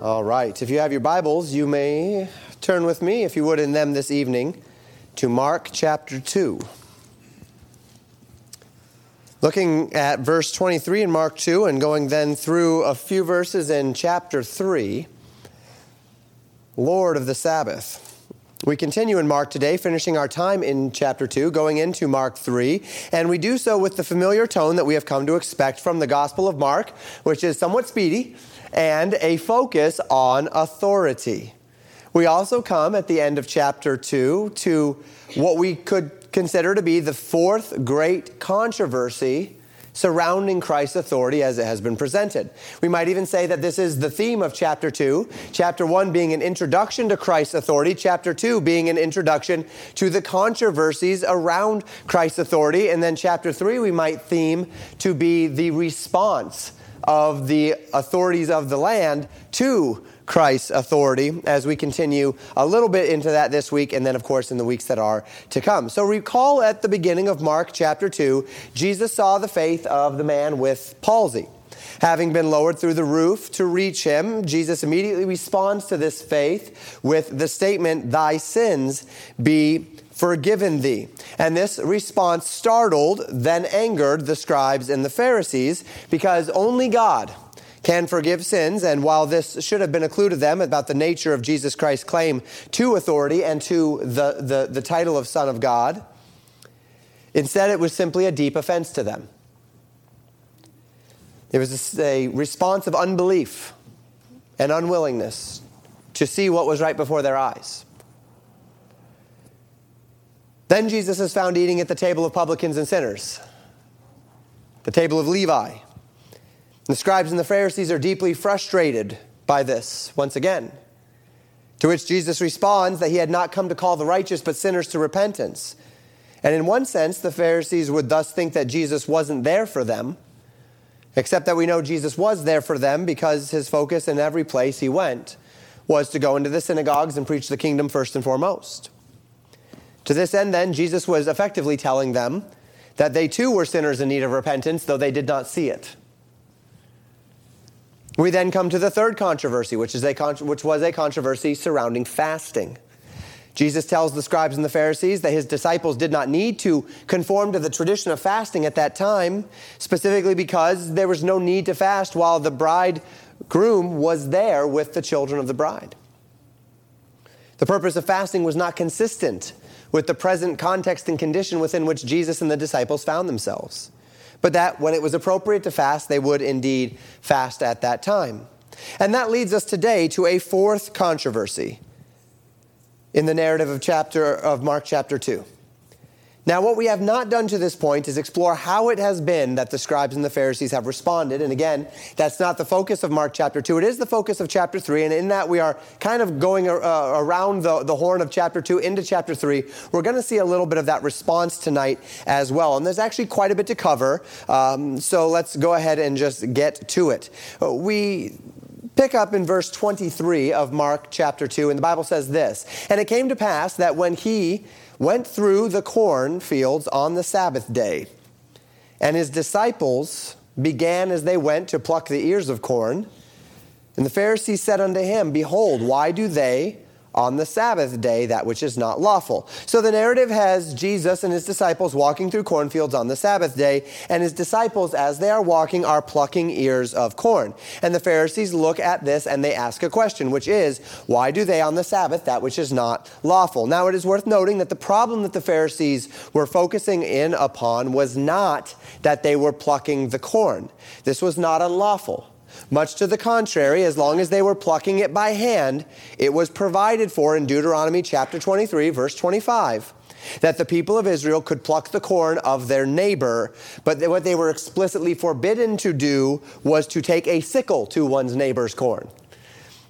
All right. If you have your Bibles, you may turn with me, if you would, in them this evening to Mark chapter 2. Looking at verse 23 in Mark 2 and going then through a few verses in chapter 3, Lord of the Sabbath. We continue in Mark today, finishing our time in chapter 2, going into Mark 3, and we do so with the familiar tone that we have come to expect from the Gospel of Mark, which is somewhat speedy and a focus on authority. We also come at the end of chapter 2 to what we could consider to be the fourth great controversy surrounding Christ's authority as it has been presented. We might even say that this is the theme of chapter 2, chapter 1 being an introduction to Christ's authority, chapter 2 being an introduction to the controversies around Christ's authority, and then chapter 3 we might theme to be the response of the authorities of the land to Christ's authority as we continue a little bit into that this week and then, of course, in the weeks that are to come. So, recall at the beginning of Mark chapter 2, Jesus saw the faith of the man with palsy. Having been lowered through the roof to reach him, Jesus immediately responds to this faith with the statement, Thy sins be forgiven thee. And this response startled, then angered the scribes and the Pharisees because only God can forgive sins. And while this should have been a clue to them about the nature of Jesus Christ's claim to authority and to the, the, the title of Son of God, instead it was simply a deep offense to them. It was a response of unbelief and unwillingness to see what was right before their eyes. Then Jesus is found eating at the table of publicans and sinners, the table of Levi. The scribes and the Pharisees are deeply frustrated by this once again. To which Jesus responds that he had not come to call the righteous but sinners to repentance. And in one sense, the Pharisees would thus think that Jesus wasn't there for them, except that we know Jesus was there for them because his focus in every place he went was to go into the synagogues and preach the kingdom first and foremost. To this end, then, Jesus was effectively telling them that they too were sinners in need of repentance, though they did not see it. We then come to the third controversy, which, is a which was a controversy surrounding fasting. Jesus tells the scribes and the Pharisees that his disciples did not need to conform to the tradition of fasting at that time, specifically because there was no need to fast while the bridegroom was there with the children of the bride. The purpose of fasting was not consistent with the present context and condition within which Jesus and the disciples found themselves but that when it was appropriate to fast, they would indeed fast at that time. And that leads us today to a fourth controversy in the narrative of chapter of Mark chapter 2. Now, what we have not done to this point is explore how it has been that the scribes and the Pharisees have responded. And again, that's not the focus of Mark chapter 2. It is the focus of chapter 3. And in that, we are kind of going uh, around the, the horn of chapter 2 into chapter 3. We're going to see a little bit of that response tonight as well. And there's actually quite a bit to cover. Um, so let's go ahead and just get to it. Uh, we pick up in verse 23 of Mark chapter 2, and the Bible says this And it came to pass that when he went through the cornfields on the Sabbath day. And his disciples began as they went to pluck the ears of corn. And the Pharisees said unto him, Behold, why do they on the Sabbath day that which is not lawful. So the narrative has Jesus and his disciples walking through cornfields on the Sabbath day, and his disciples, as they are walking, are plucking ears of corn. And the Pharisees look at this and they ask a question, which is, Why do they on the Sabbath that which is not lawful? Now it is worth noting that the problem that the Pharisees were focusing in upon was not that they were plucking the corn, this was not unlawful. Much to the contrary, as long as they were plucking it by hand, it was provided for in Deuteronomy chapter 23, verse 25, that the people of Israel could pluck the corn of their neighbor, but what they were explicitly forbidden to do was to take a sickle to one's neighbor's corn.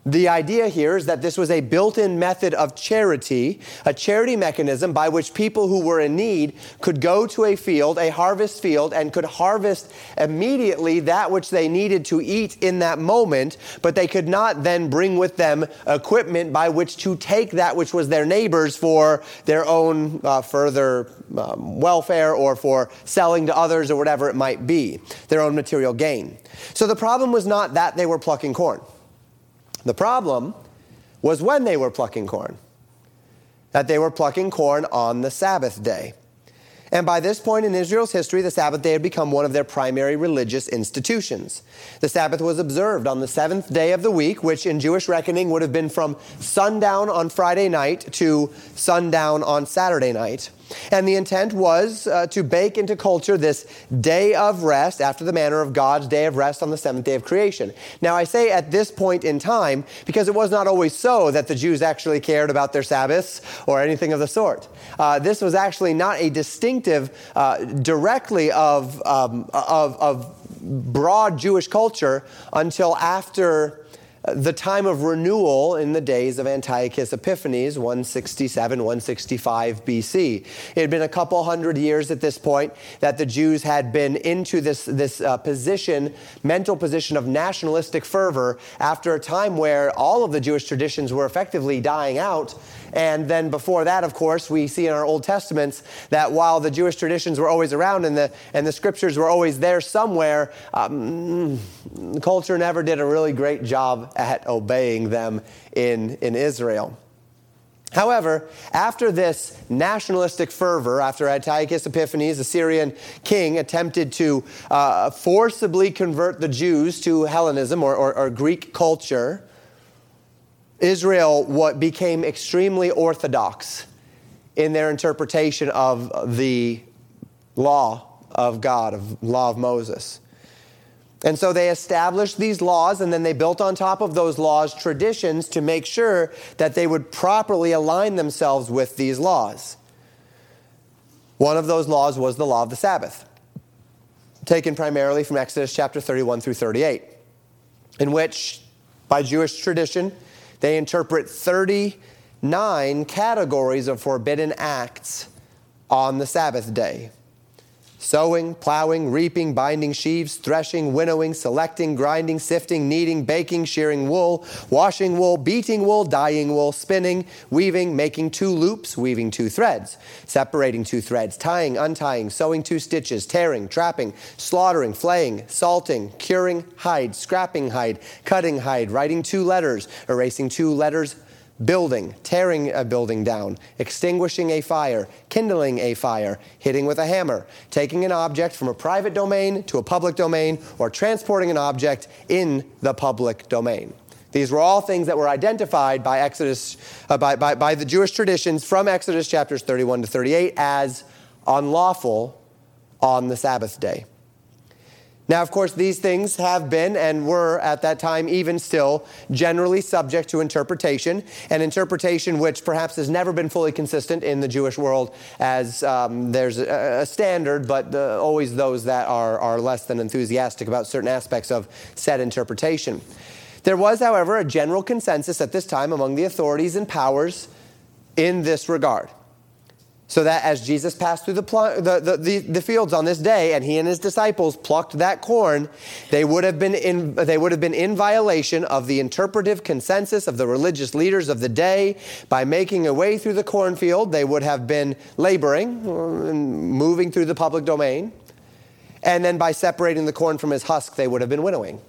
The idea here is that this was a built in method of charity, a charity mechanism by which people who were in need could go to a field, a harvest field, and could harvest immediately that which they needed to eat in that moment, but they could not then bring with them equipment by which to take that which was their neighbor's for their own uh, further um, welfare or for selling to others or whatever it might be, their own material gain. So the problem was not that they were plucking corn. The problem was when they were plucking corn, that they were plucking corn on the Sabbath day. And by this point in Israel's history, the Sabbath day had become one of their primary religious institutions. The Sabbath was observed on the seventh day of the week, which in Jewish reckoning would have been from sundown on Friday night to sundown on Saturday night. And the intent was uh, to bake into culture this day of rest after the manner of God's day of rest on the seventh day of creation. Now, I say at this point in time because it was not always so that the Jews actually cared about their Sabbaths or anything of the sort. Uh, this was actually not a distinctive uh, directly of, um, of, of broad Jewish culture until after the time of renewal in the days of Antiochus Epiphanes, 167, 165 BC. It had been a couple hundred years at this point that the Jews had been into this, this uh, position, mental position of nationalistic fervor after a time where all of the Jewish traditions were effectively dying out. And then before that, of course, we see in our Old Testaments that while the Jewish traditions were always around and the, and the scriptures were always there somewhere, um, culture never did a really great job at obeying them in, in Israel. However, after this nationalistic fervor, after Antiochus Epiphanes, the Syrian king, attempted to uh, forcibly convert the Jews to Hellenism or, or, or Greek culture, Israel what became extremely orthodox in their interpretation of the law of God, of law of Moses. And so they established these laws, and then they built on top of those laws traditions to make sure that they would properly align themselves with these laws. One of those laws was the law of the Sabbath, taken primarily from Exodus chapter 31 through 38, in which, by Jewish tradition, they interpret 39 categories of forbidden acts on the Sabbath day sowing, plowing, reaping, binding sheaves, threshing, winnowing, selecting, grinding, sifting, kneading, baking, shearing wool, washing wool, beating wool, dyeing wool, spinning, weaving, making two loops, weaving two threads, separating two threads, tying, untying, sewing two stitches, tearing, trapping, slaughtering, flaying, salting, curing hide, scrapping hide, cutting hide, writing two letters, erasing two letters, building, tearing a building down, extinguishing a fire, kindling a fire, hitting with a hammer, taking an object from a private domain to a public domain, or transporting an object in the public domain. These were all things that were identified by Exodus, uh, by, by, by the Jewish traditions from Exodus chapters 31 to 38 as unlawful on the Sabbath day. Now, of course, these things have been and were at that time, even still, generally subject to interpretation, an interpretation which perhaps has never been fully consistent in the Jewish world, as um, there's a, a, standard, but the, always those that are, are less than enthusiastic about certain aspects of said interpretation. There was, however, a general consensus at this time among the authorities and powers in this regard. So that as Jesus passed through the, pl- the, the, the, the, fields on this day and he and his disciples plucked that corn, they would, have been in, they would have been in violation of the interpretive consensus of the religious leaders of the day. By making a way through the cornfield, they would have been laboring, uh, moving through the public domain. And then by separating the corn from his husk, they would have been winnowing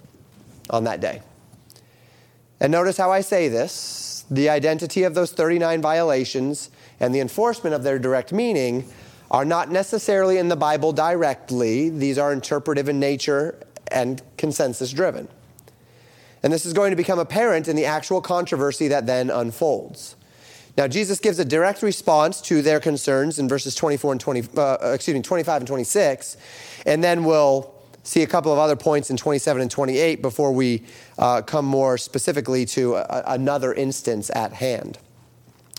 on that day. And notice how I say this the identity of those 39 violations and the enforcement of their direct meaning are not necessarily in the Bible directly. These are interpretive in nature and consensus driven. And this is going to become apparent in the actual controversy that then unfolds. Now, Jesus gives a direct response to their concerns in verses 24 and 20, uh, excuse me, 25 and 26, and then we'll see a couple of other points in 27 and 28 before we uh, come more specifically to a, another instance at hand.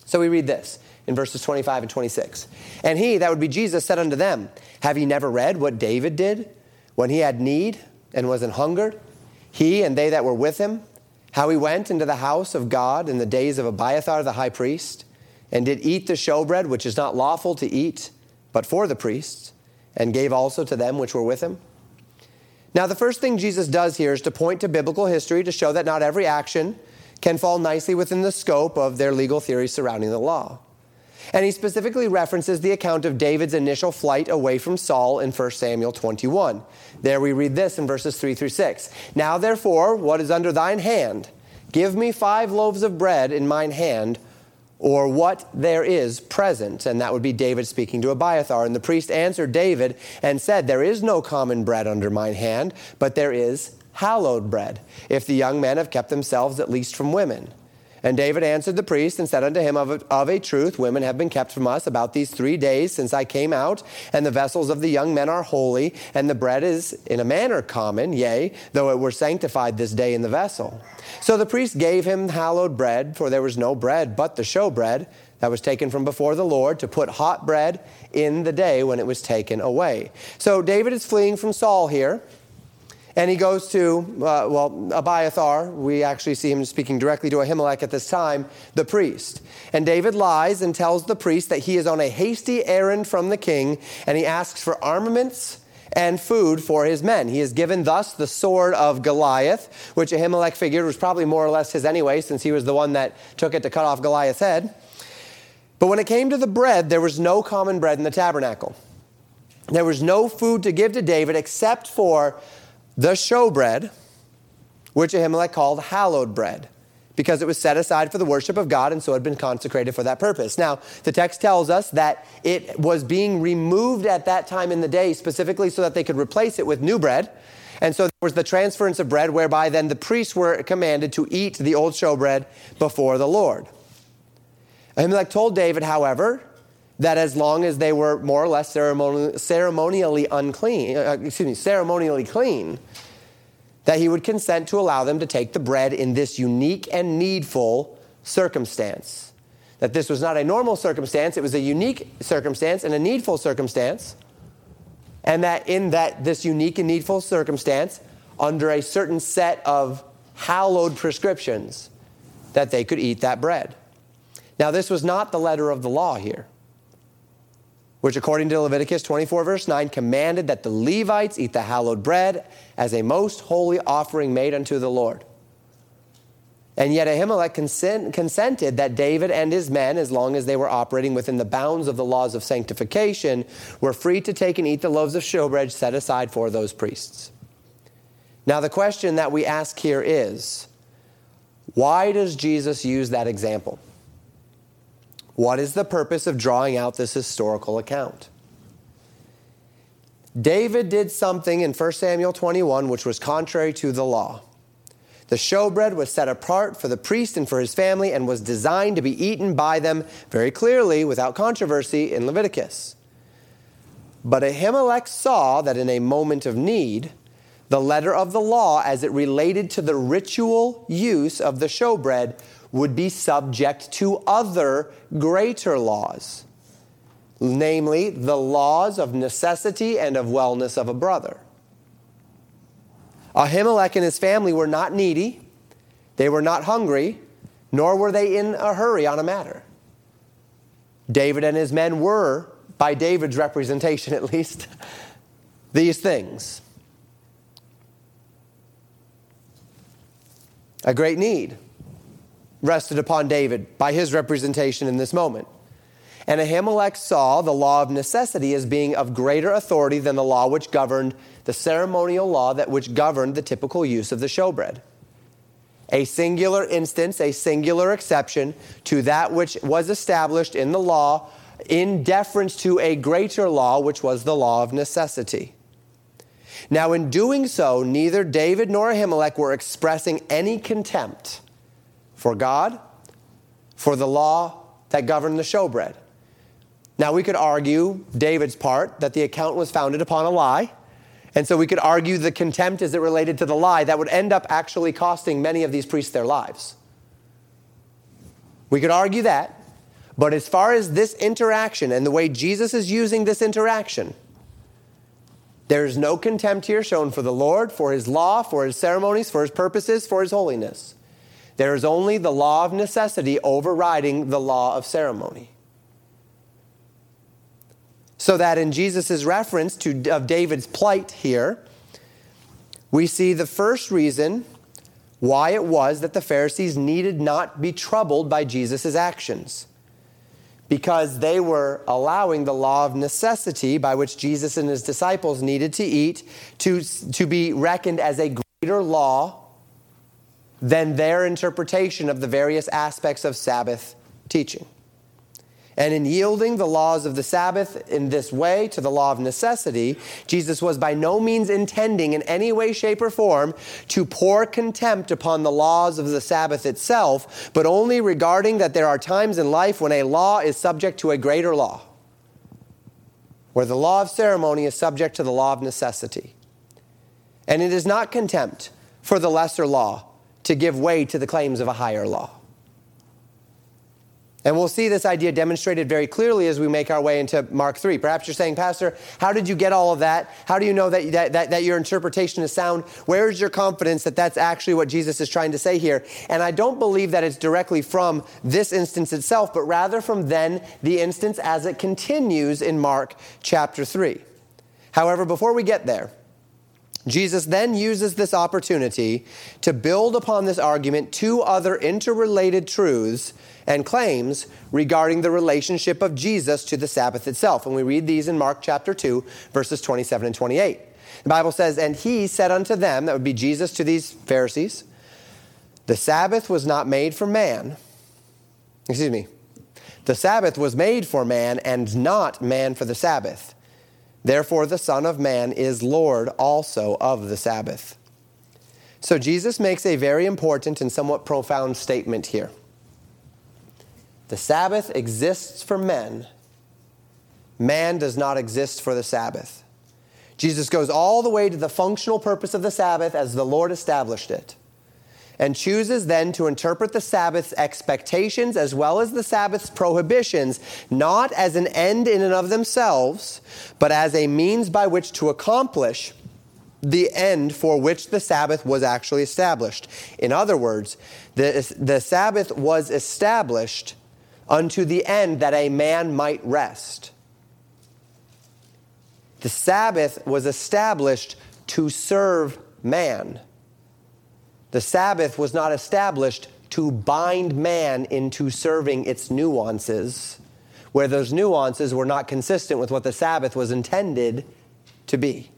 So we read this in verses 25 and 26. And he, that would be Jesus, said unto them, Have ye never read what David did when he had need and was an hungered? He and they that were with him, how he went into the house of God in the days of Abiathar the high priest, and did eat the showbread, which is not lawful to eat, but for the priests, and gave also to them which were with him. Now, the first thing Jesus does here is to point to biblical history to show that not every action can fall nicely within the scope of their legal theories surrounding the law. And he specifically references the account of David's initial flight away from Saul in 1 Samuel 21. There we read this in verses 3 through 6. Now, therefore, what is under thine hand? Give me five loaves of bread in mine hand, or what there is present. And that would be David speaking to Abiathar. And the priest answered David and said, There is no common bread under mine hand, but there is hallowed bread, if the young men have kept themselves at least from women. And David answered the priest and said unto him, of a, of a, truth, women have been kept from us about these three days since I came out, and the vessels of the young men are holy, and the bread is in a manner common, yea, though it were sanctified this day in the vessel. So the priest gave him hallowed bread, for there was no bread but the showbread that was taken from before the Lord to put hot bread in the day when it was taken away. So David is fleeing from Saul here. And he goes to, uh, well, Abiathar. We actually see him speaking directly to Ahimelech at this time, the priest. And David lies and tells the priest that he is on a hasty errand from the king, and he asks for armaments and food for his men. He is given thus the sword of Goliath, which Ahimelech figured was probably more or less his anyway, since he was the one that took it to cut off Goliath's head. But when it came to the bread, there was no common bread in the tabernacle. There was no food to give to David except for the showbread, which Ahimelech called hallowed bread, because it was set aside for the worship of God and so had been consecrated for that purpose. Now, the text tells us that it was being removed at that time in the day specifically so that they could replace it with new bread. And so there was the transference of bread, whereby then the priests were commanded to eat the old showbread before the Lord. Ahimelech told David, however, that as long as they were more or less ceremonially, unclean, uh, excuse me, ceremonially clean, that he would consent to allow them to take the bread in this unique and needful circumstance. That this was not a normal circumstance, it was a unique circumstance and a needful circumstance. And that in that this unique and needful circumstance, under a certain set of hallowed prescriptions, that they could eat that bread. Now, this was not the letter of the law here which according to Leviticus 24, verse 9, commanded that the Levites eat the hallowed bread as a most holy offering made unto the Lord. And yet Ahimelech consent, consented that David and his men, as long as they were operating within the bounds of the laws of sanctification, were free to take and eat the loaves of showbread set aside for those priests. Now, the question that we ask here is why does Jesus use that example? What is the purpose of drawing out this historical account? David did something in 1 Samuel 21 which was contrary to the law. The showbread was set apart for the priest and for his family and was designed to be eaten by them very clearly, without controversy, in Leviticus. But Ahimelech saw that in a moment of need, the letter of the law, as it related to the ritual use of the showbread, would be subject to other greater laws, namely the laws of necessity and of wellness of a brother. Ahimelech and his family were not needy, they were not hungry, nor were they in a hurry on a matter. David and his men were, by David's representation at least, these things. A great need rested upon David by his representation in this moment. And Ahimelech saw the law of necessity as being of greater authority than the law which governed the ceremonial law that which governed the typical use of the showbread. A singular instance, a singular exception to that which was established in the law in deference to a greater law, which was the law of necessity. Now, in doing so, neither David nor Ahimelech were expressing any contempt for God, for the law that governed the showbread. Now, we could argue David's part that the account was founded upon a lie. And so we could argue the contempt as it related to the lie that would end up actually costing many of these priests their lives. We could argue that. But as far as this interaction and the way Jesus is using this interaction, there is no contempt here shown for the Lord, for his law, for his ceremonies, for his purposes, for his holiness. There is only the law of necessity overriding the law of ceremony. So that in Jesus' reference to, of David's plight here, we see the first reason why it was that the Pharisees needed not be troubled by Jesus' actions. Because they were allowing the law of necessity by which Jesus and his disciples needed to eat to, to be reckoned as a greater law than their interpretation of the various aspects of Sabbath teaching. And in yielding the laws of the Sabbath in this way to the law of necessity, Jesus was by no means intending in any way, shape, or form to pour contempt upon the laws of the Sabbath itself, but only regarding that there are times in life when a law is subject to a greater law, where the law of ceremony is subject to the law of necessity. And it is not contempt for the lesser law to give way to the claims of a higher law. And we'll see this idea demonstrated very clearly as we make our way into Mark 3. Perhaps you're saying, Pastor, how did you get all of that? How do you know that, that, that, that, your interpretation is sound? Where is your confidence that that's actually what Jesus is trying to say here? And I don't believe that it's directly from this instance itself, but rather from then the instance as it continues in Mark chapter 3. However, before we get there, Jesus then uses this opportunity to build upon this argument two other interrelated truths and claims regarding the relationship of Jesus to the Sabbath itself. And we read these in Mark chapter 2, verses 27 and 28. The Bible says, And he said unto them, that would be Jesus to these Pharisees, the Sabbath was not made for man. Excuse me. The Sabbath was made for man, and not man for the Sabbath. Therefore, the Son of Man is Lord also of the Sabbath. So, Jesus makes a very important and somewhat profound statement here. The Sabbath exists for men, man does not exist for the Sabbath. Jesus goes all the way to the functional purpose of the Sabbath as the Lord established it and chooses then to interpret the Sabbath's expectations as well as the Sabbath's prohibitions, not as an end in and of themselves, but as a means by which to accomplish the end for which the Sabbath was actually established. In other words, the, the Sabbath was established unto the end that a man might rest. The Sabbath was established to serve man. The Sabbath was not established to bind man into serving its nuances, where those nuances were not consistent with what the Sabbath was intended to be.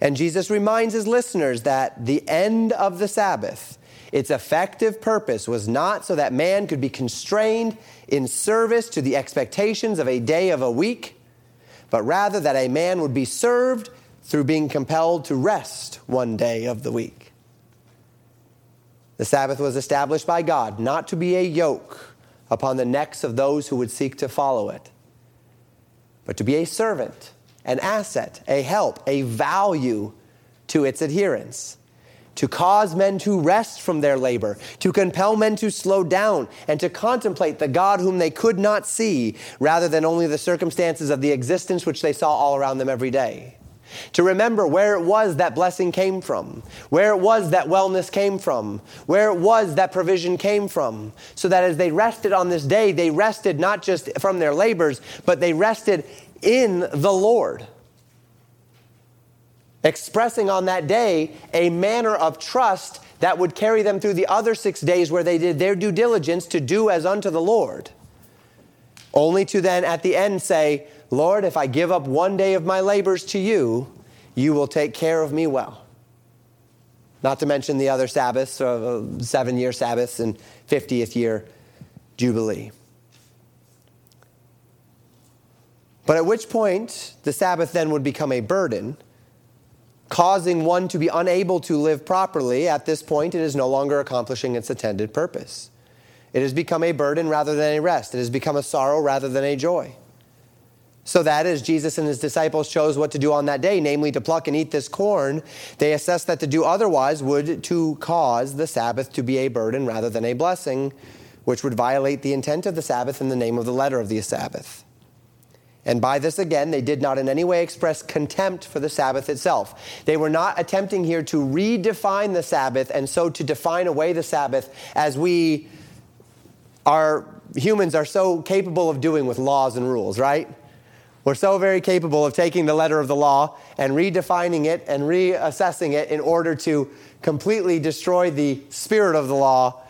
And Jesus reminds his listeners that the end of the Sabbath, its effective purpose, was not so that man could be constrained in service to the expectations of a day of a week, but rather that a man would be served through being compelled to rest one day of the week. The Sabbath was established by God not to be a yoke upon the necks of those who would seek to follow it, but to be a servant, an asset, a help, a value to its adherents. To cause men to rest from their labor, to compel men to slow down, and to contemplate the God whom they could not see, rather than only the circumstances of the existence which they saw all around them every day to remember where it was that blessing came from, where it was that wellness came from, where it was that provision came from, so that as they rested on this day, they rested not just from their labors, but they rested in the Lord. Expressing on that day a manner of trust that would carry them through the other six days where they did their due diligence to do as unto the Lord. Only to then at the end say, Lord, if I give up one day of my labors to you, you will take care of me well. Not to mention the other Sabbaths, uh, seven year Sabbaths and 50th year Jubilee. But at which point the Sabbath then would become a burden, causing one to be unable to live properly. At this point, it is no longer accomplishing its intended purpose. It has become a burden rather than a rest, it has become a sorrow rather than a joy. So that as Jesus and his disciples chose what to do on that day, namely to pluck and eat this corn, they assessed that to do otherwise would to cause the Sabbath to be a burden rather than a blessing, which would violate the intent of the Sabbath in the name of the letter of the Sabbath. And by this again, they did not in any way express contempt for the Sabbath itself. They were not attempting here to redefine the Sabbath and so to define away the Sabbath as we are humans are so capable of doing with laws and rules, right? We're so very capable of taking the letter of the law and redefining it and reassessing it in order to completely destroy the spirit of the law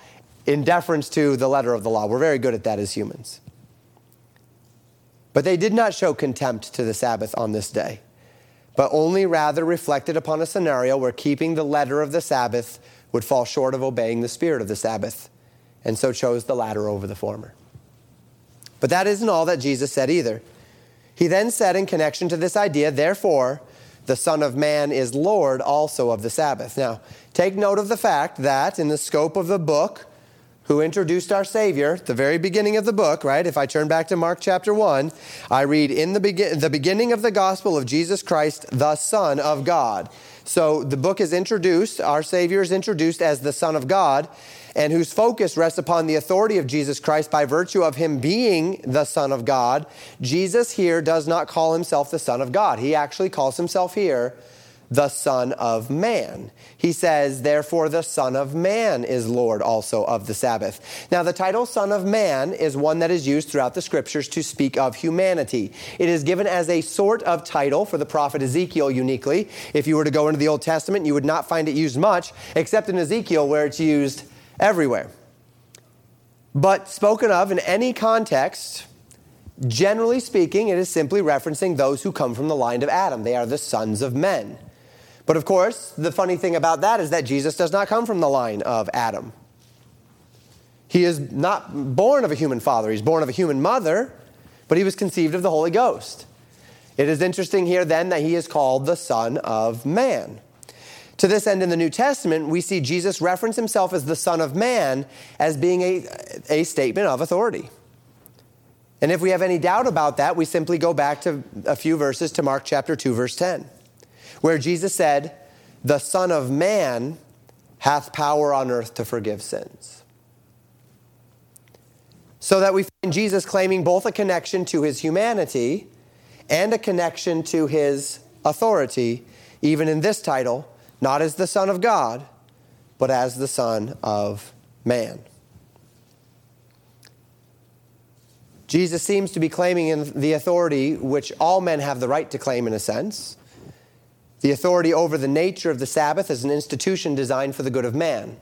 in deference to the letter of the law. We're very good at that as humans. But they did not show contempt to the Sabbath on this day, but only rather reflected upon a scenario where keeping the letter of the Sabbath would fall short of obeying the spirit of the Sabbath, and so chose the latter over the former. But that isn't all that Jesus said either. He then said, in connection to this idea, therefore, the Son of Man is Lord also of the Sabbath. Now, take note of the fact that in the scope of the book, who introduced our Savior, the very beginning of the book, right? If I turn back to Mark chapter 1, I read, In the, be- the beginning of the gospel of Jesus Christ, the Son of God. So the book is introduced, our Savior is introduced as the Son of God, and whose focus rests upon the authority of Jesus Christ by virtue of him being the Son of God. Jesus here does not call himself the Son of God. He actually calls himself here the Son of Man. He says, therefore, the Son of Man is Lord also of the Sabbath. Now, the title Son of Man is one that is used throughout the scriptures to speak of humanity. It is given as a sort of title for the prophet Ezekiel uniquely. If you were to go into the Old Testament, you would not find it used much, except in Ezekiel, where it's used everywhere. But spoken of in any context, generally speaking, it is simply referencing those who come from the line of Adam. They are the sons of men. But of course, the funny thing about that is that Jesus does not come from the line of Adam. He is not born of a human father, he's born of a human mother, but he was conceived of the Holy Ghost. It is interesting here then that he is called the Son of Man. To this end, in the New Testament, we see Jesus reference himself as the Son of Man as being a, a statement of authority. And if we have any doubt about that, we simply go back to a few verses to Mark chapter 2, verse 10 where Jesus said, The Son of Man hath power on earth to forgive sins. So that we find Jesus claiming both a connection to his humanity and a connection to his authority, even in this title, not as the Son of God, but as the Son of Man. Jesus seems to be claiming the authority which all men have the right to claim in a sense the authority over the nature of the Sabbath as an institution designed for the good of man.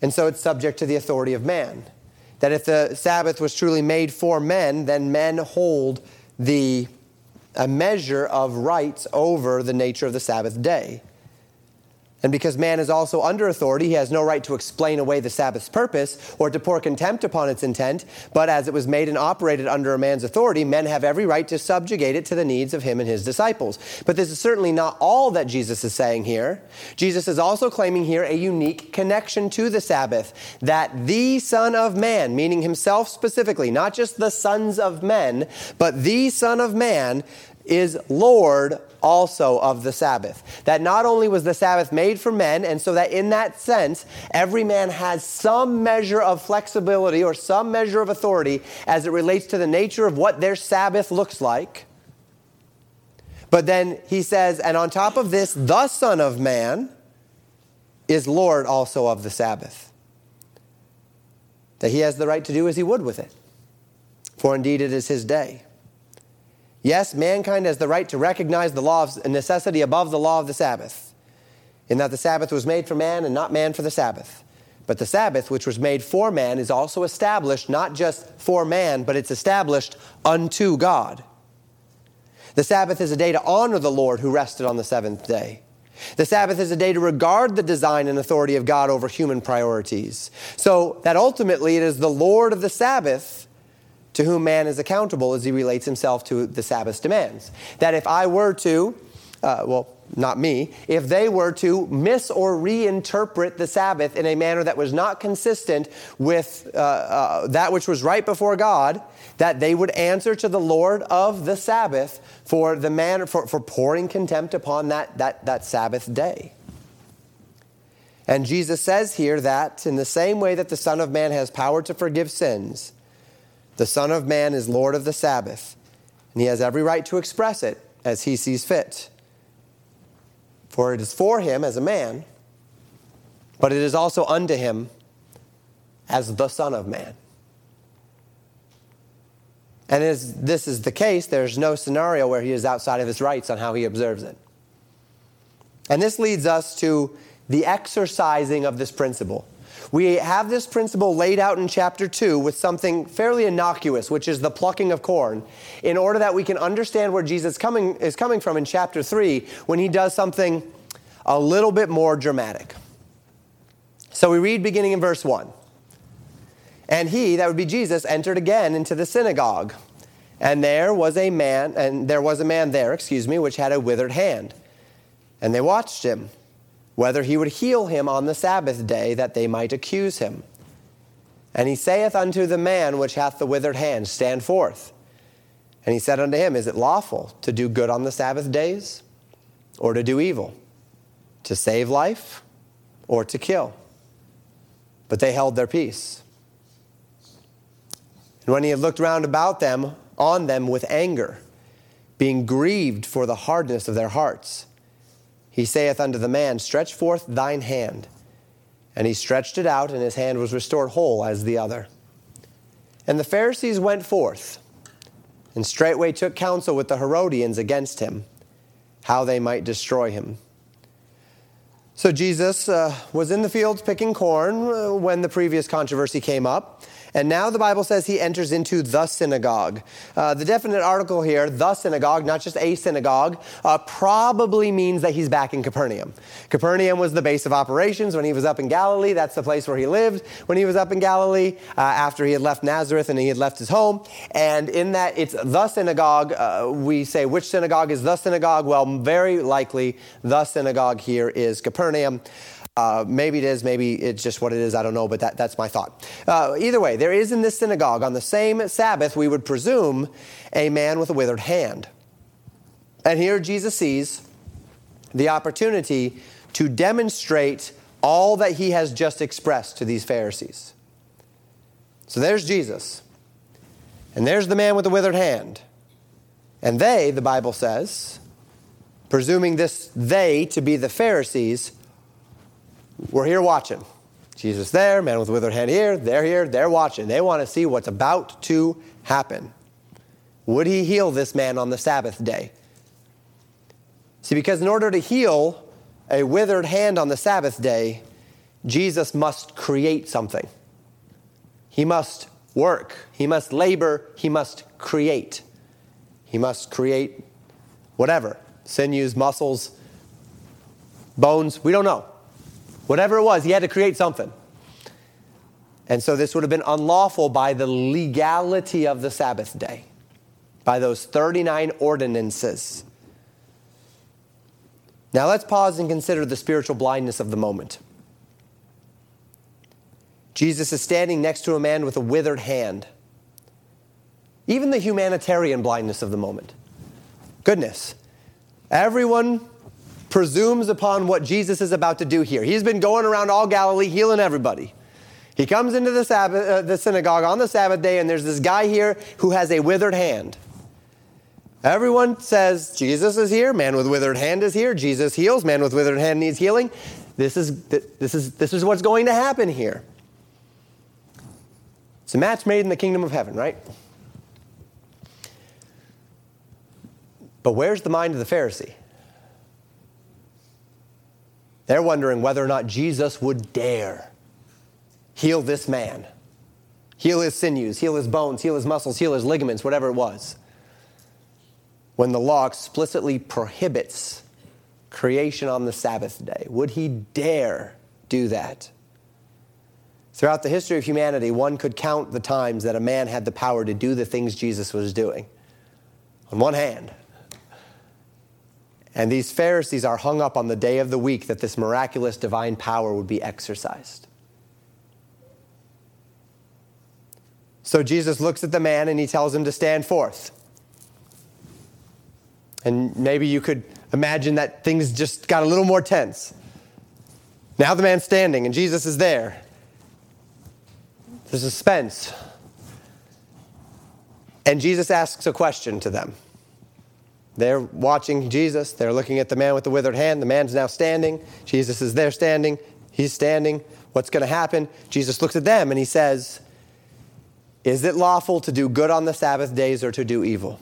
And so it's subject to the authority of man. That if the Sabbath was truly made for men, then men hold the a measure of rights over the nature of the Sabbath day. And because man is also under authority, he has no right to explain away the Sabbath's purpose or to pour contempt upon its intent. But as it was made and operated under a man's authority, men have every right to subjugate it to the needs of him and his disciples. But this is certainly not all that Jesus is saying here. Jesus is also claiming here a unique connection to the Sabbath that the Son of Man, meaning himself specifically, not just the sons of men, but the Son of Man, is Lord also of the Sabbath. That not only was the Sabbath made for men, and so that in that sense, every man has some measure of flexibility or some measure of authority as it relates to the nature of what their Sabbath looks like. But then he says, and on top of this, the Son of Man is Lord also of the Sabbath. That he has the right to do as he would with it. For indeed it is his day. Yes, mankind has the right to recognize the law of necessity above the law of the Sabbath, in that the Sabbath was made for man and not man for the Sabbath. But the Sabbath, which was made for man, is also established not just for man, but it's established unto God. The Sabbath is a day to honor the Lord who rested on the seventh day. The Sabbath is a day to regard the design and authority of God over human priorities. So that ultimately it is the Lord of the Sabbath to whom man is accountable as he relates himself to the Sabbath's demands. That if I were to, uh, well, not me, if they were to miss or reinterpret the Sabbath in a manner that was not consistent with uh, uh, that which was right before God, that they would answer to the Lord of the Sabbath for the manner for, for pouring contempt upon that, that, that Sabbath day. And Jesus says here that in the same way that the Son of Man has power to forgive sins, the Son of Man is Lord of the Sabbath, and he has every right to express it as he sees fit. For it is for him as a man, but it is also unto him as the Son of Man. And as this is the case, there's no scenario where he is outside of his rights on how he observes it. And this leads us to the exercising of this principle. We have this principle laid out in chapter 2 with something fairly innocuous, which is the plucking of corn, in order that we can understand where Jesus coming, is coming from in chapter 3 when he does something a little bit more dramatic. So we read beginning in verse 1. And he, that would be Jesus, entered again into the synagogue. And there was a man, and there was a man there, excuse me, which had a withered hand. And they watched him, whether he would heal him on the Sabbath day, that they might accuse him. And he saith unto the man which hath the withered hand, Stand forth. And he said unto him, Is it lawful to do good on the Sabbath days, or to do evil, to save life, or to kill? But they held their peace. And when he had looked round about them, on them with anger, being grieved for the hardness of their hearts, he saith unto the man, Stretch forth thine hand. And he stretched it out, and his hand was restored whole as the other. And the Pharisees went forth, and straightway took counsel with the Herodians against him, how they might destroy him. So Jesus uh, was in the fields picking corn uh, when the previous controversy came up. And now the Bible says he enters into the synagogue. Uh, the definite article here, the synagogue, not just a synagogue, uh, probably means that he's back in Capernaum. Capernaum was the base of operations when he was up in Galilee. That's the place where he lived when he was up in Galilee uh, after he had left Nazareth and he had left his home. And in that, it's the synagogue. Uh, we say, which synagogue is the synagogue? Well, very likely the synagogue here is Capernaum. Uh, maybe it is, maybe it's just what it is, I don't know, but that, that's my thought. Uh, either way, there is in this synagogue on the same Sabbath, we would presume, a man with a withered hand. And here Jesus sees the opportunity to demonstrate all that he has just expressed to these Pharisees. So there's Jesus, and there's the man with the withered hand. And they, the Bible says, presuming this they to be the Pharisees, we're here watching. Jesus there, man with withered hand here, they're here, they're watching. They want to see what's about to happen. Would he heal this man on the Sabbath day? See, because in order to heal a withered hand on the Sabbath day, Jesus must create something. He must work, he must labor, he must create. He must create whatever sinews, muscles, bones, we don't know. Whatever it was, he had to create something. And so this would have been unlawful by the legality of the Sabbath day, by those 39 ordinances. Now let's pause and consider the spiritual blindness of the moment. Jesus is standing next to a man with a withered hand. Even the humanitarian blindness of the moment. Goodness. Everyone presumes upon what Jesus is about to do here. He's been going around all Galilee healing everybody. He comes into the, Sabbath, uh, the synagogue on the Sabbath day, and there's this guy here who has a withered hand. Everyone says, Jesus is here, man with withered hand is here, Jesus heals, man with withered hand needs healing. This is, this is, this is what's going to happen here. It's a match made in the kingdom of heaven, right? But where's the mind of the Pharisee? They're wondering whether or not Jesus would dare heal this man, heal his sinews, heal his bones, heal his muscles, heal his ligaments, whatever it was. When the law explicitly prohibits creation on the Sabbath day, would he dare do that? Throughout the history of humanity, one could count the times that a man had the power to do the things Jesus was doing. On one hand, and these Pharisees are hung up on the day of the week that this miraculous divine power would be exercised. So Jesus looks at the man and he tells him to stand forth. And maybe you could imagine that things just got a little more tense. Now the man's standing and Jesus is there. There's suspense. And Jesus asks a question to them. They're watching Jesus. They're looking at the man with the withered hand. The man's now standing. Jesus is there standing. He's standing. What's going to happen? Jesus looks at them and he says, Is it lawful to do good on the Sabbath days or to do evil?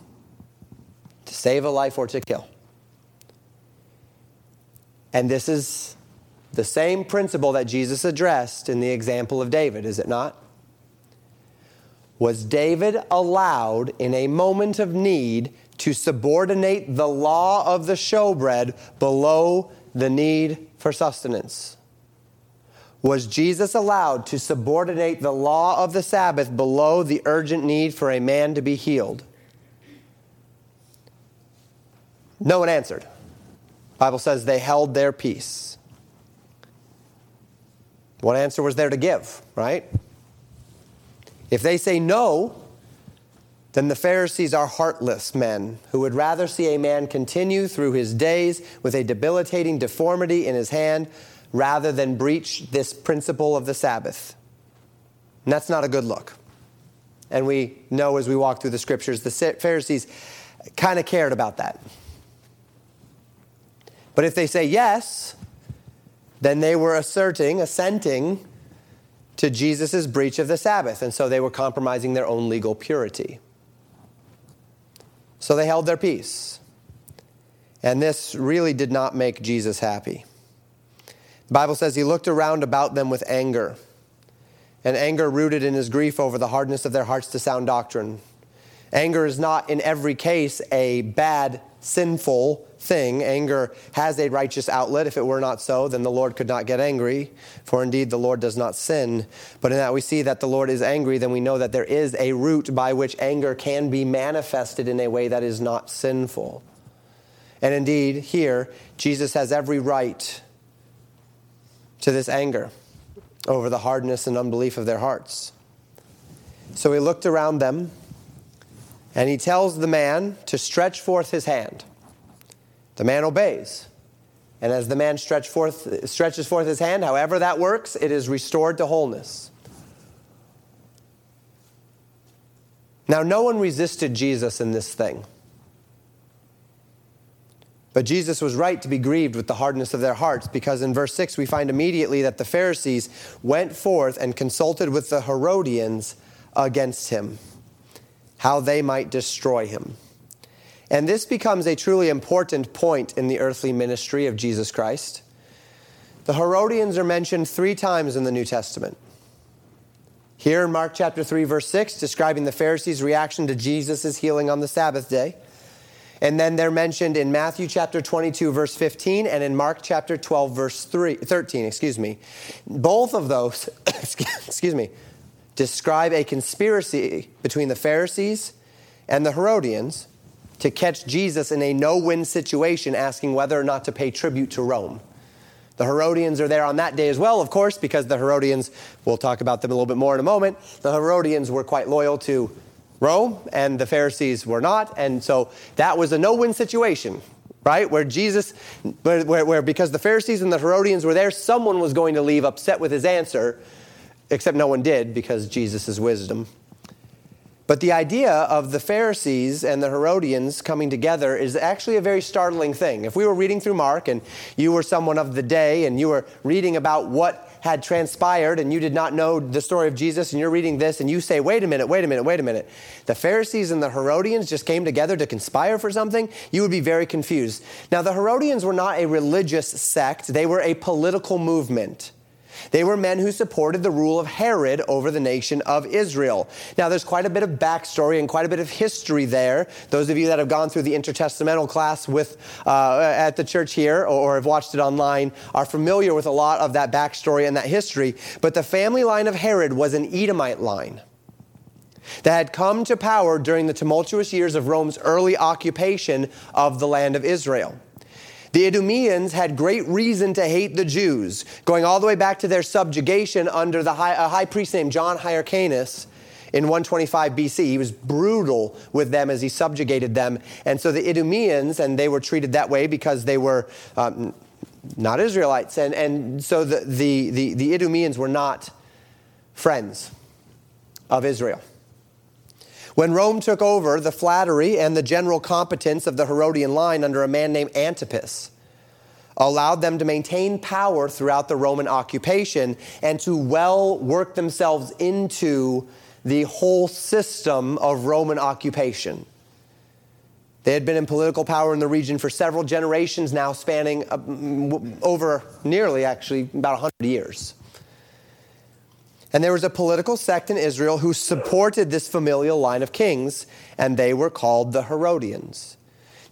To save a life or to kill? And this is the same principle that Jesus addressed in the example of David, is it not? Was David allowed in a moment of need to subordinate the law of the showbread below the need for sustenance? Was Jesus allowed to subordinate the law of the Sabbath below the urgent need for a man to be healed? No one answered. Bible says they held their peace. What answer was there to give, right? If they say no, then the Pharisees are heartless men who would rather see a man continue through his days with a debilitating deformity in his hand rather than breach this principle of the Sabbath. And that's not a good look. And we know as we walk through the scriptures, the Pharisees kind of cared about that. But if they say yes, then they were asserting, assenting to Jesus' breach of the Sabbath. And so they were compromising their own legal purity. So they held their peace. And this really did not make Jesus happy. The Bible says he looked around about them with anger, and anger rooted in his grief over the hardness of their hearts to sound doctrine. Anger is not in every case a bad, sinful thing. Anger has a righteous outlet. If it were not so, then the Lord could not get angry, for indeed the Lord does not sin. But in that we see that the Lord is angry, then we know that there is a root by which anger can be manifested in a way that is not sinful. And indeed, here, Jesus has every right to this anger over the hardness and unbelief of their hearts. So he looked around them and he tells the man to stretch forth his hand. The man obeys. And as the man stretch forth, stretches forth his hand, however that works, it is restored to wholeness. Now, no one resisted Jesus in this thing. But Jesus was right to be grieved with the hardness of their hearts, because in verse 6 we find immediately that the Pharisees went forth and consulted with the Herodians against him, how they might destroy him. And this becomes a truly important point in the earthly ministry of Jesus Christ. The Herodians are mentioned three times in the New Testament. Here in Mark chapter 3, verse 6, describing the Pharisees' reaction to Jesus' healing on the Sabbath day. And then they're mentioned in Matthew chapter 22, verse 15, and in Mark chapter 12, verse 3, 13. Excuse me. Both of those, excuse me, describe a conspiracy between the Pharisees and the Herodians to catch Jesus in a no win situation, asking whether or not to pay tribute to Rome. The Herodians are there on that day as well, of course, because the Herodians, we'll talk about them a little bit more in a moment, the Herodians were quite loyal to Rome, and the Pharisees were not. And so that was a no win situation, right? Where Jesus, where, where, where, because the Pharisees and the Herodians were there, someone was going to leave upset with his answer, except no one did because Jesus' is wisdom. But the idea of the Pharisees and the Herodians coming together is actually a very startling thing. If we were reading through Mark and you were someone of the day and you were reading about what had transpired and you did not know the story of Jesus and you're reading this and you say, wait a minute, wait a minute, wait a minute. The Pharisees and the Herodians just came together to conspire for something, you would be very confused. Now, the Herodians were not a religious sect, they were a political movement. They were men who supported the rule of Herod over the nation of Israel. Now, there's quite a bit of backstory and quite a bit of history there. Those of you that have gone through the intertestamental class with uh, at the church here or, or have watched it online are familiar with a lot of that backstory and that history. But the family line of Herod was an Edomite line that had come to power during the tumultuous years of Rome's early occupation of the land of Israel. The Idumeans had great reason to hate the Jews, going all the way back to their subjugation under the high, a high priest named John Hyrcanus in 125 BC. He was brutal with them as he subjugated them. And so the Idumeans, and they were treated that way because they were um, not Israelites. And, and so the, the, the, the Idumeans were not friends of Israel. When Rome took over, the flattery and the general competence of the Herodian line under a man named Antipas allowed them to maintain power throughout the Roman occupation and to well work themselves into the whole system of Roman occupation. They had been in political power in the region for several generations now, spanning uh, over nearly, actually, about 100 years. And there was a political sect in Israel who supported this familial line of kings, and they were called the Herodians.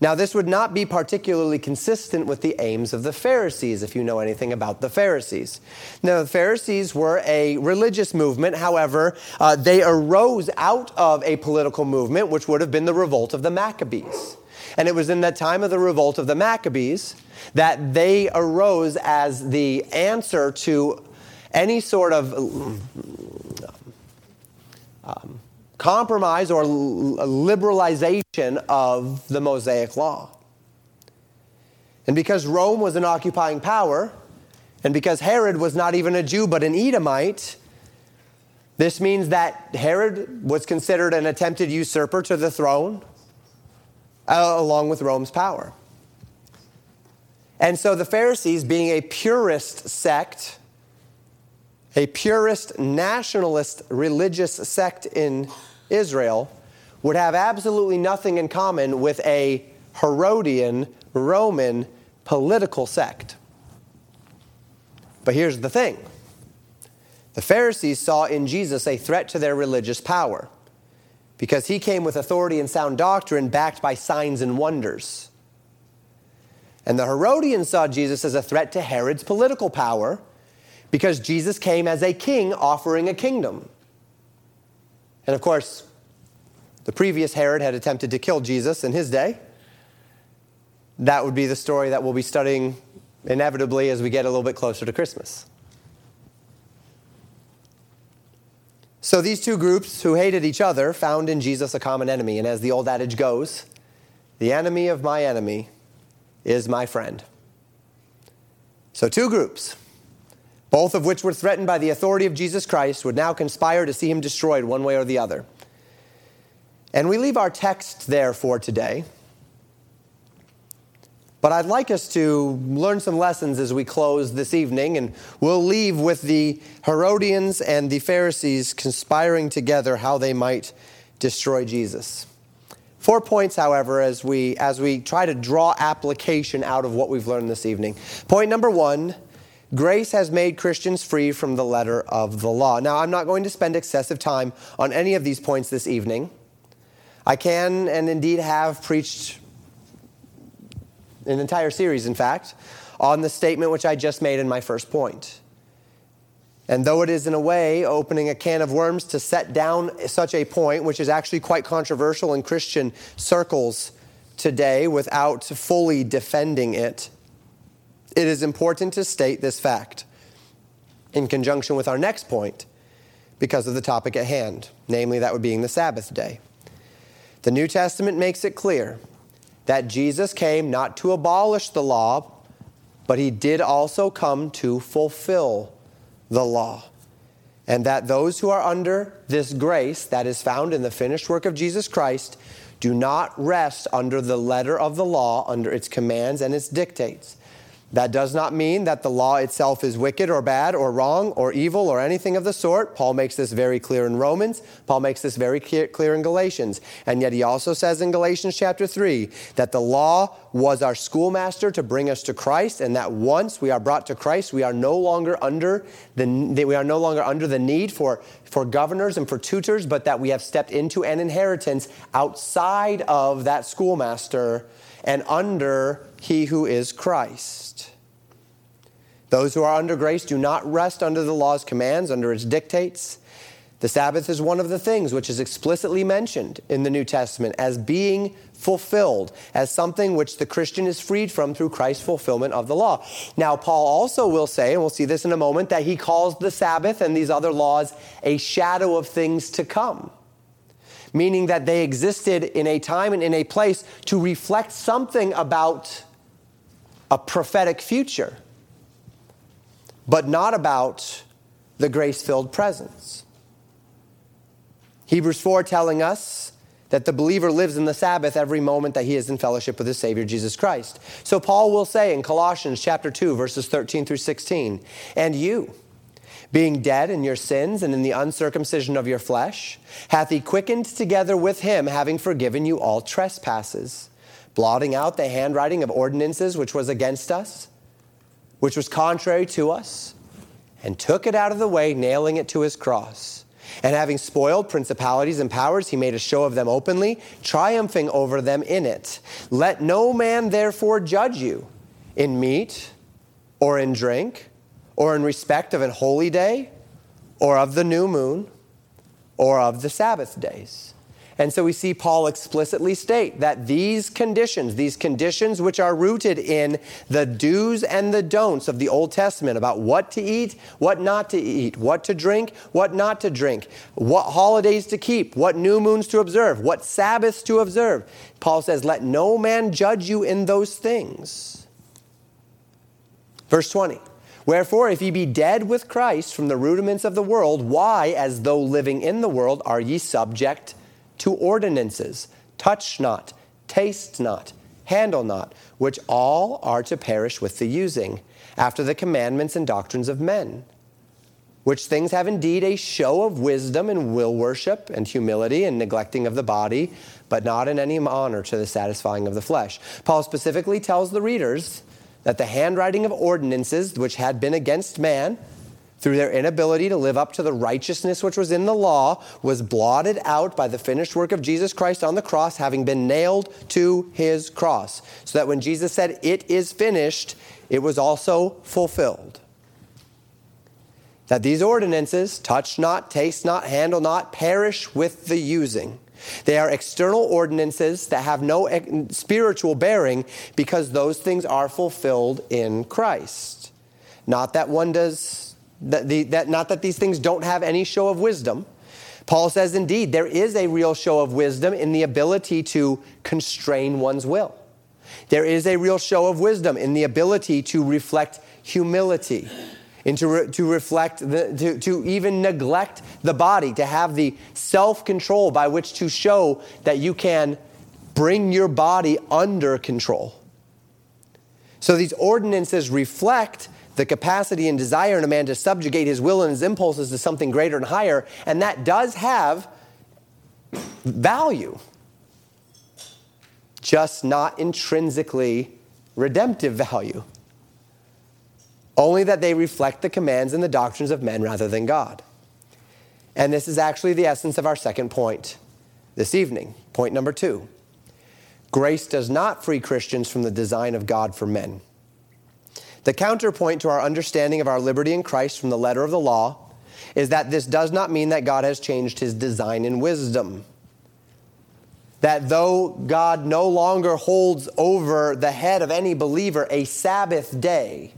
Now, this would not be particularly consistent with the aims of the Pharisees, if you know anything about the Pharisees. Now, the Pharisees were a religious movement. However, uh, they arose out of a political movement, which would have been the revolt of the Maccabees. And it was in that time of the revolt of the Maccabees that they arose as the answer to any sort of um, compromise or liberalization of the Mosaic law. And because Rome was an occupying power, and because Herod was not even a Jew but an Edomite, this means that Herod was considered an attempted usurper to the throne, uh, along with Rome's power. And so the Pharisees, being a purist sect, a purist nationalist religious sect in Israel, would have absolutely nothing in common with a Herodian Roman political sect. But here's the thing the Pharisees saw in Jesus a threat to their religious power because he came with authority and sound doctrine backed by signs and wonders. And the Herodians saw Jesus as a threat to Herod's political power because Jesus came as a king offering a kingdom. And of course, the previous Herod had attempted to kill Jesus in his day. That would be the story that we'll be studying inevitably as we get a little bit closer to Christmas. So these two groups who hated each other found in Jesus a common enemy. And as the old adage goes, the enemy of my enemy is my friend. So, two groups both of which were threatened by the authority of Jesus Christ, would now conspire to see him destroyed one way or the other. And we leave our text there for today. But I'd like us to learn some lessons as we close this evening, and we'll leave with the Herodians and the Pharisees conspiring together how they might destroy Jesus. Four points, however, as we, as we try to draw application out of what we've learned this evening. Point number one Grace has made Christians free from the letter of the law. Now, I'm not going to spend excessive time on any of these points this evening. I can and indeed have preached an entire series, in fact, on the statement which I just made in my first point. And though it is, in a way, opening a can of worms to set down such a point, which is actually quite controversial in Christian circles today without fully defending it, it is important to state this fact in conjunction with our next point because of the topic at hand, namely that would being the Sabbath day. The New Testament makes it clear that Jesus came not to abolish the law, but he did also come to fulfill the law. And that those who are under this grace that is found in the finished work of Jesus Christ do not rest under the letter of the law, under its commands and its dictates. That does not mean that the law itself is wicked or bad or wrong or evil or anything of the sort. Paul makes this very clear in Romans. Paul makes this very clear in Galatians. And yet he also says in Galatians chapter 3 that the law was our schoolmaster to bring us to Christ and that once we are brought to Christ, we are no longer under the, we are no longer under the need for, for governors and for tutors, but that we have stepped into an inheritance outside of that schoolmaster and under he who is Christ. Those who are under grace do not rest under the law's commands, under its dictates. The Sabbath is one of the things which is explicitly mentioned in the New Testament as being fulfilled, as something which the Christian is freed from through Christ's fulfillment of the law. Now, Paul also will say, and we'll see this in a moment, that he calls the Sabbath and these other laws a shadow of things to come meaning that they existed in a time and in a place to reflect something about a prophetic future, but not about the grace filled presence. Hebrews 4 telling us that the believer lives in the Sabbath every moment that he is in fellowship with his Savior Jesus Christ. So Paul will say in Colossians chapter 2 verses 13 through 16, "And you, being dead in your sins and in the uncircumcision of your flesh, hath he quickened together with him, having forgiven you all trespasses, blotting out the handwriting of ordinances which was against us, which was contrary to us, and took it out of the way, nailing it to his cross. And having spoiled principalities and powers, he made a show of them openly, triumphing over them in it. Let no man therefore judge you in meat or in drink or in respect of an holy day or of the new moon or of the Sabbath days. And so we see Paul explicitly state that these conditions, these conditions which are rooted in the do's and the don'ts of the Old Testament about what to eat, what not to eat, what to drink, what not to drink, what holidays to keep, what new moons to observe, what Sabbaths to observe. Paul says, Let no man judge you in those things. Verse 20. Wherefore, if ye be dead with Christ from the rudiments of the world, why, as though living in the world, are ye subject to ordinances touch not, taste not, handle not, which all are to perish with the using, after the commandments and doctrines of men. Which things have indeed a show of wisdom and will worship and humility and neglecting of the body, but not in any honor to the satisfying of the flesh. Paul specifically tells the readers that the handwriting of ordinances, which had been against man, through their inability to live up to the righteousness which was in the law, was blotted out by the finished work of Jesus Christ on the cross, having been nailed to his cross. So that when Jesus said, It is finished, it was also fulfilled. That these ordinances, touch not, taste not, handle not, perish with the using. They are external ordinances that have no spiritual bearing because those things are fulfilled in Christ. Not that one does that, the, that not that these things don't have any show of wisdom. Paul says, indeed, there is a real show of wisdom in the ability to constrain one's will. There is a real show of wisdom in the ability to reflect humility, and to, re, to reflect, the, to, to even neglect the body, to have the self control by which to show that you can bring your body under control. So these ordinances reflect the capacity and desire in a man to subjugate his will and his impulses to something greater and higher, and that does have value, just not intrinsically redemptive value. Only that they reflect the commands and the doctrines of men rather than God. And this is actually the essence of our second point this evening. Point number two Grace does not free Christians from the design of God for men. The counterpoint to our understanding of our liberty in Christ from the letter of the law is that this does not mean that God has changed his design and wisdom. That though God no longer holds over the head of any believer a Sabbath day,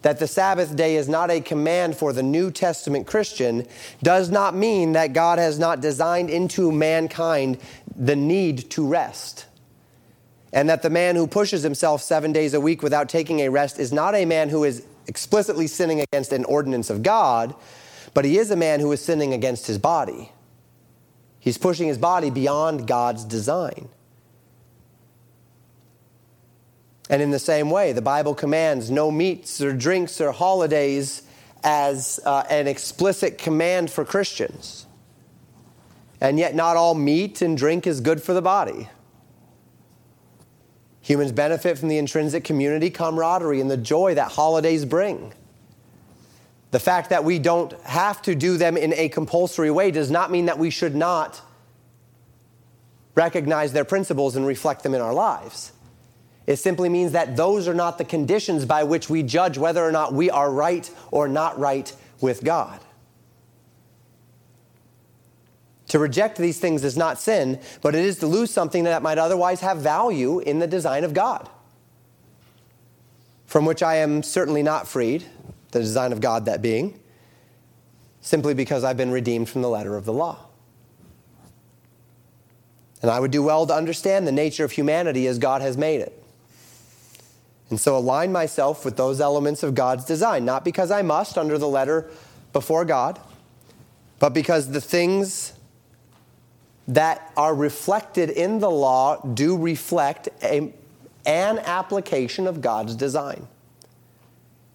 that the Sabbath day is not a command for the New Testament Christian, does not mean that God has not designed into mankind the need to rest and that the man who pushes himself seven days a week without taking a rest is not a man who is explicitly sinning against an ordinance of God, but he is a man who is sinning against his body. He's pushing his body beyond God's design. And in the same way, the Bible commands no meats or drinks or holidays as uh, an explicit command for Christians. And yet, not all meat and drink is good for the body. Humans benefit from the intrinsic community camaraderie and the joy that holidays bring. The fact that we don't have to do them in a compulsory way does not mean that we should not recognize their principles and reflect them in our lives. It simply means that those are not the conditions by which we judge whether or not we are right or not right with God. To reject these things is not sin, but it is to lose something that might otherwise have value in the design of God, from which I am certainly not freed, the design of God that being, simply because I've been redeemed from the letter of the law. And I would do well to understand the nature of humanity as God has made it. And so align myself with those elements of God's design, not because I must under the letter before God, but because the things that are reflected in the law do reflect a, an application of God's design.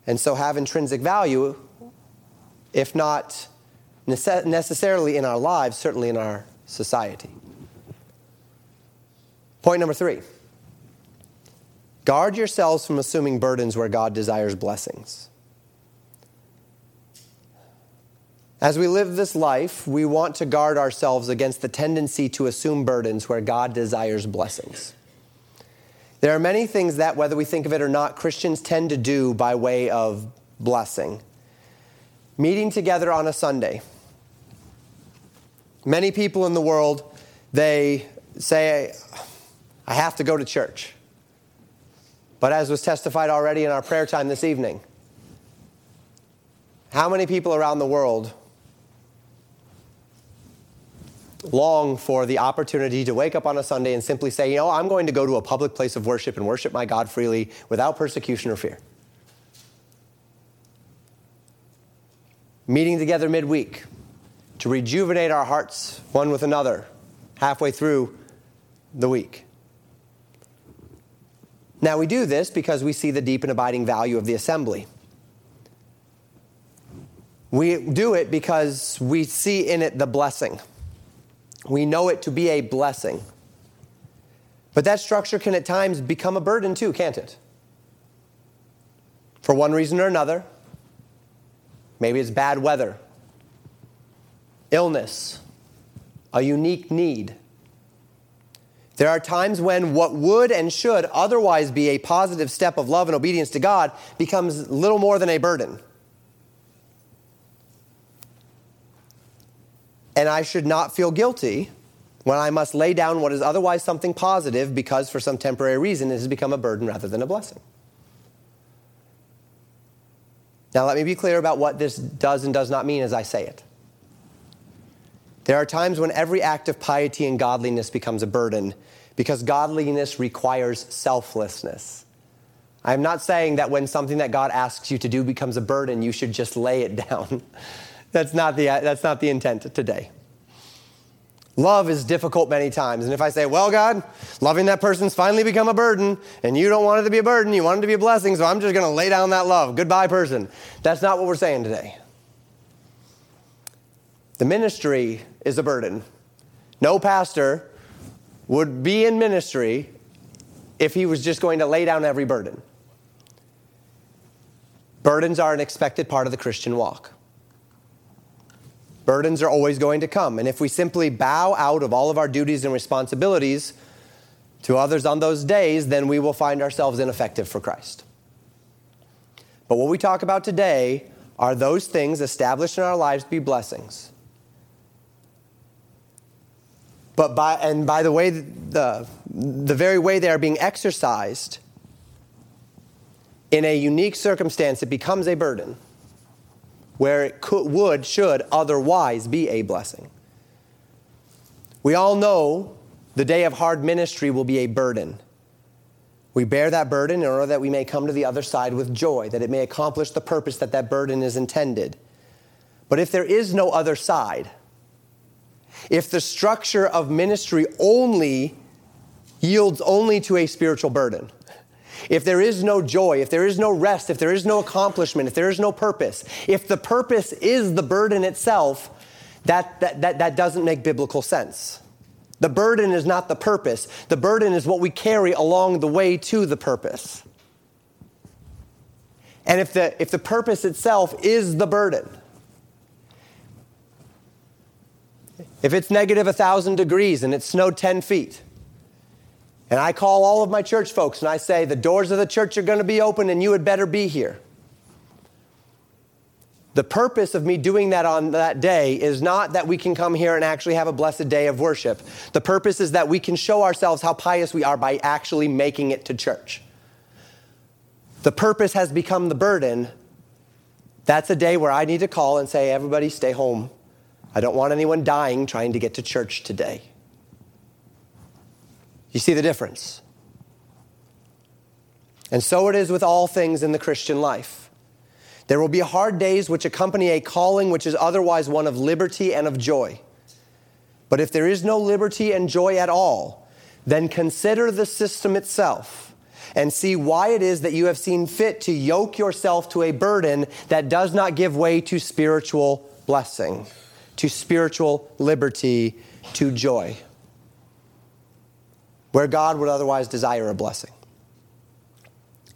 And so have intrinsic value, if not necessarily in our lives, certainly in our society. Point number three guard yourselves from assuming burdens where God desires blessings. As we live this life, we want to guard ourselves against the tendency to assume burdens where God desires blessings. There are many things that, whether we think of it or not, Christians tend to do by way of blessing. Meeting together on a Sunday. Many people in the world, they say, I have to go to church. But as was testified already in our prayer time this evening, how many people around the world long for the opportunity to wake up on a Sunday and simply say, you know, I'm going to go to a public place of worship and worship my God freely without persecution or fear. Meeting together midweek to rejuvenate our hearts one with another halfway through the week. Now, we do this because we see the deep and abiding value of the assembly. We do it because we see in it the blessing. We know it to be a blessing. But that structure can at times become a burden too, can't it? For one reason or another. Maybe it's bad weather, illness, a unique need. There are times when what would and should otherwise be a positive step of love and obedience to God becomes little more than a burden. And I should not feel guilty when I must lay down what is otherwise something positive because for some temporary reason it has become a burden rather than a blessing. Now, let me be clear about what this does and does not mean as I say it. There are times when every act of piety and godliness becomes a burden because godliness requires selflessness. I'm not saying that when something that God asks you to do becomes a burden, you should just lay it down. That's not the, that's not the intent today. Love is difficult many times. And if I say, well, God, loving that person's finally become a burden, and you don't want it to be a burden, you want it to be a blessing, so I'm just going to lay down that love. Goodbye, person. That's not what we're saying today. The ministry is a burden. No pastor would be in ministry if he was just going to lay down every burden. Burdens are an expected part of the Christian walk. Burdens are always going to come. And if we simply bow out of all of our duties and responsibilities to others on those days, then we will find ourselves ineffective for Christ. But what we talk about today are those things established in our lives to be blessings. But by, and by the way, the, the very way they are being exercised, in a unique circumstance, it becomes a burden where it could, would, should otherwise be a blessing. We all know the day of hard ministry will be a burden. We bear that burden in order that we may come to the other side with joy, that it may accomplish the purpose that that burden is intended. But if there is no other side, if the structure of ministry only yields only to a spiritual burden, if there is no joy, if there is no rest, if there is no accomplishment, if there is no purpose, if the purpose is the burden itself, that, that, that, that doesn't make biblical sense. The burden is not the purpose, the burden is what we carry along the way to the purpose. And if the, if the purpose itself is the burden, if it's negative 1,000 degrees and it snowed 10 feet, and I call all of my church folks and I say, the doors of the church are going to be open and you had better be here. The purpose of me doing that on that day is not that we can come here and actually have a blessed day of worship. The purpose is that we can show ourselves how pious we are by actually making it to church. The purpose has become the burden. That's a day where I need to call and say, everybody stay home. I don't want anyone dying trying to get to church today. You see the difference? And so it is with all things in the Christian life. There will be hard days which accompany a calling which is otherwise one of liberty and of joy. But if there is no liberty and joy at all, then consider the system itself and see why it is that you have seen fit to yoke yourself to a burden that does not give way to spiritual blessing, to spiritual liberty, to joy where God would otherwise desire a blessing.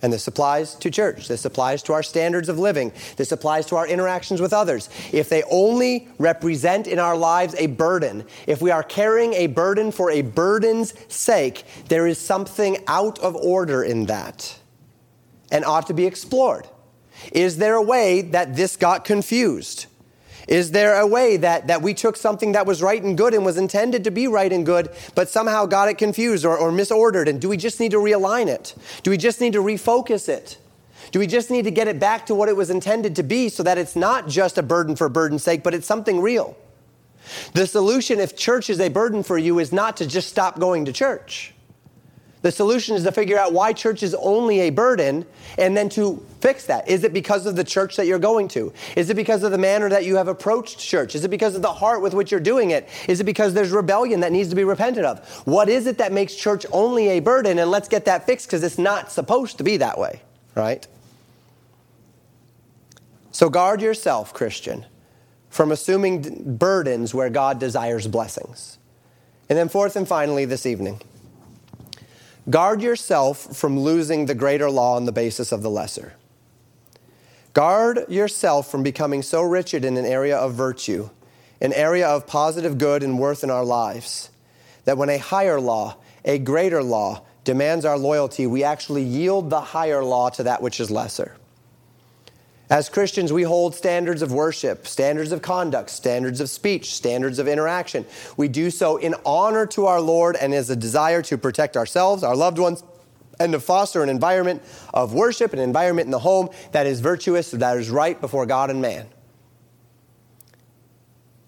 And this applies to church. This applies to our standards of living. This applies to our interactions with others. If they only represent in our lives a burden, if we are carrying a burden for a burden's sake, there is something out of order in that and ought to be explored. Is there a way that this got confused? Is there a way that, that we took something that was right and good and was intended to be right and good, but somehow got it confused or, or misordered? And do we just need to realign it? Do we just need to refocus it? Do we just need to get it back to what it was intended to be so that it's not just a burden for burden's sake, but it's something real? The solution, if church is a burden for you, is not to just stop going to church. The solution is to figure out why church is only a burden and then to fix that. Is it because of the church that you're going to? Is it because of the manner that you have approached church? Is it because of the heart with which you're doing it? Is it because there's rebellion that needs to be repented of? What is it that makes church only a burden? And let's get that fixed because it's not supposed to be that way, right? So guard yourself, Christian, from assuming burdens where God desires blessings. And then, fourth and finally, this evening, Guard yourself from losing the greater law on the basis of the lesser. Guard yourself from becoming so rigid in an area of virtue, an area of positive good and worth in our lives, that when a higher law, a greater law, demands our loyalty, we actually yield the higher law to that which is lesser. As Christians, we hold standards of worship, standards of conduct, standards of speech, standards of interaction. We do so in honor to our Lord and as a desire to protect ourselves, our loved ones, and to foster an environment of worship, an environment in the home that is virtuous, that is right before God and man.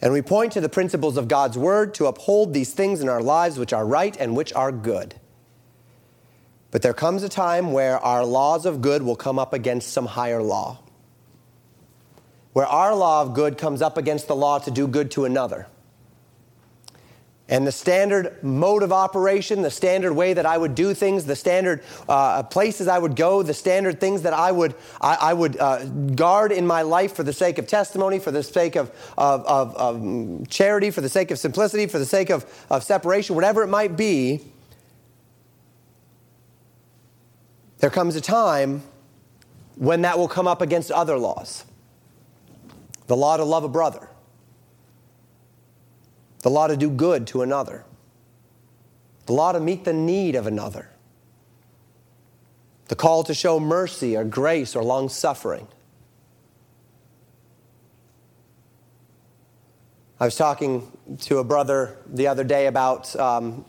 And we point to the principles of God's word to uphold these things in our lives which are right and which are good. But there comes a time where our laws of good will come up against some higher law where our law of good comes up against the law to do good to another. And the standard mode of operation, the standard way that I would do things, the standard uh, places I would go, the standard things that I would, I, I would uh, guard in my life for the sake of testimony, for the sake of, of, of, of charity, for the sake of simplicity, for the sake of, of separation, whatever it might be, there comes a time when that will come up against other laws the law to love a brother, the law to do good to another, the law to meet the need of another, the call to show mercy or grace or long suffering. I was talking to a brother the other day about, um,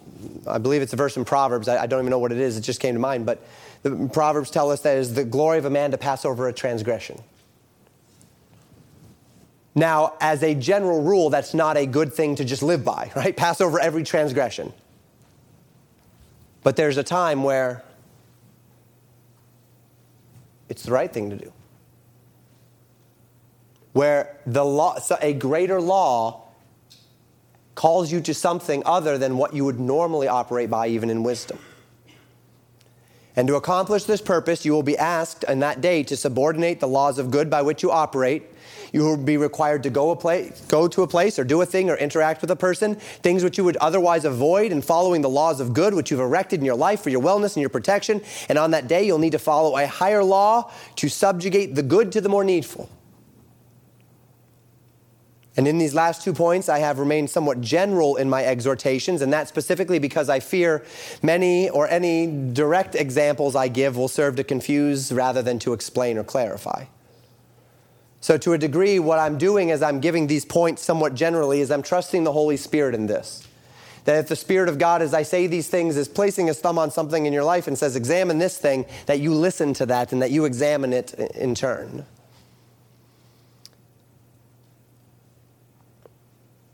I believe it's a verse in Proverbs. I, I, don't even know what it is, it just came to mind. But the Proverbs tell us that it is the glory of a man to pass over a transgression. Now, as a general rule, that's not a good thing to just live by, right? Pass over every transgression. But there's a time where it's the right thing to do. Where the law, so a greater law calls you to something other than what you would normally operate by, even in wisdom. And to accomplish this purpose, you will be asked in that day to subordinate the laws of good by which you operate you will be required to go, a place, go to a place or do a thing or interact with a person, things which you would otherwise avoid, and following the laws of good which you've erected in your life for your wellness and your protection. And on that day, you'll need to follow a higher law to subjugate the good to the more needful. And in these last two points, I have remained somewhat general in my exhortations, and that specifically because I fear many or any direct examples I give will serve to confuse rather than to explain or clarify. So, to a degree, what I'm doing as I'm giving these points somewhat generally is I'm trusting the Holy Spirit in this. That if the Spirit of God, as I say these things, is placing his thumb on something in your life and says, examine this thing, that you listen to that and that you examine it in turn.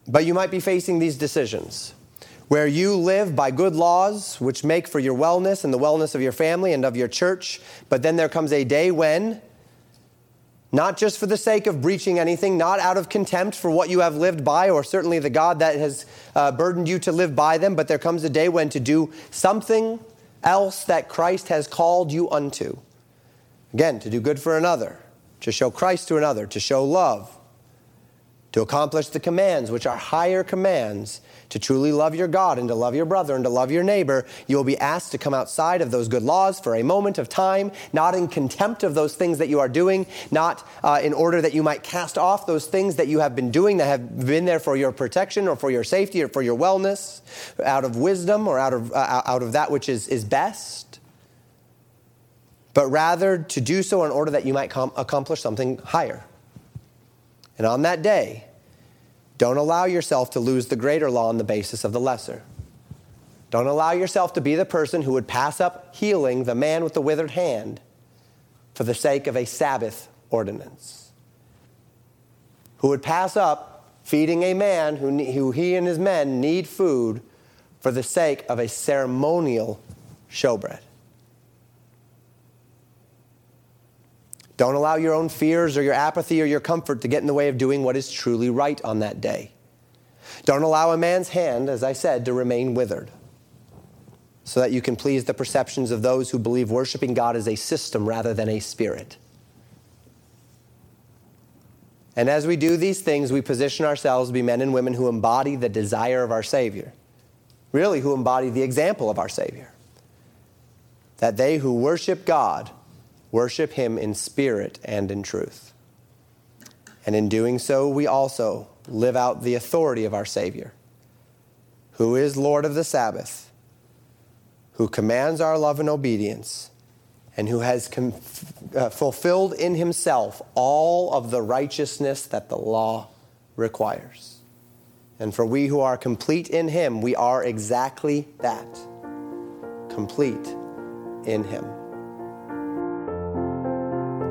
But you might be facing these decisions where you live by good laws which make for your wellness and the wellness of your family and of your church, but then there comes a day when not just for the sake of breaching anything, not out of contempt for what you have lived by, or certainly the God that has uh, burdened you to live by them, but there comes a day when to do something else that Christ has called you unto. Again, to do good for another, to show Christ to another, to show love, to accomplish the commands, which are higher commands, to truly love your God and to love your brother and to love your neighbor, you will be asked to come outside of those good laws for a moment of time, not in contempt of those things that you are doing, not uh, in order that you might cast off those things that you have been doing that have been there for your protection or for your safety or for your wellness, out of wisdom or out of, uh, out of that which is, is best, but rather to do so in order that you might com- accomplish something higher. And on that day, don't allow yourself to lose the greater law on the basis of the lesser. Don't allow yourself to be the person who would pass up healing the man with the withered hand for the sake of a Sabbath ordinance. Who would pass up feeding a man who, who he and his men need food for the sake of a ceremonial showbread. Don't allow your own fears or your apathy or your comfort to get in the way of doing what is truly right on that day. Don't allow a man's hand, as I said, to remain withered so that you can please the perceptions of those who believe worshiping God is a system rather than a spirit. And as we do these things, we position ourselves to be men and women who embody the desire of our Savior, really, who embody the example of our Savior. That they who worship God worship him in spirit and in truth. And in doing so, we also live out the authority of our Savior, who is Lord of the Sabbath, who commands our love and obedience, and who has com- uh, fulfilled in himself all of the righteousness that the law requires. And for we who are complete in him, we are exactly that complete in him.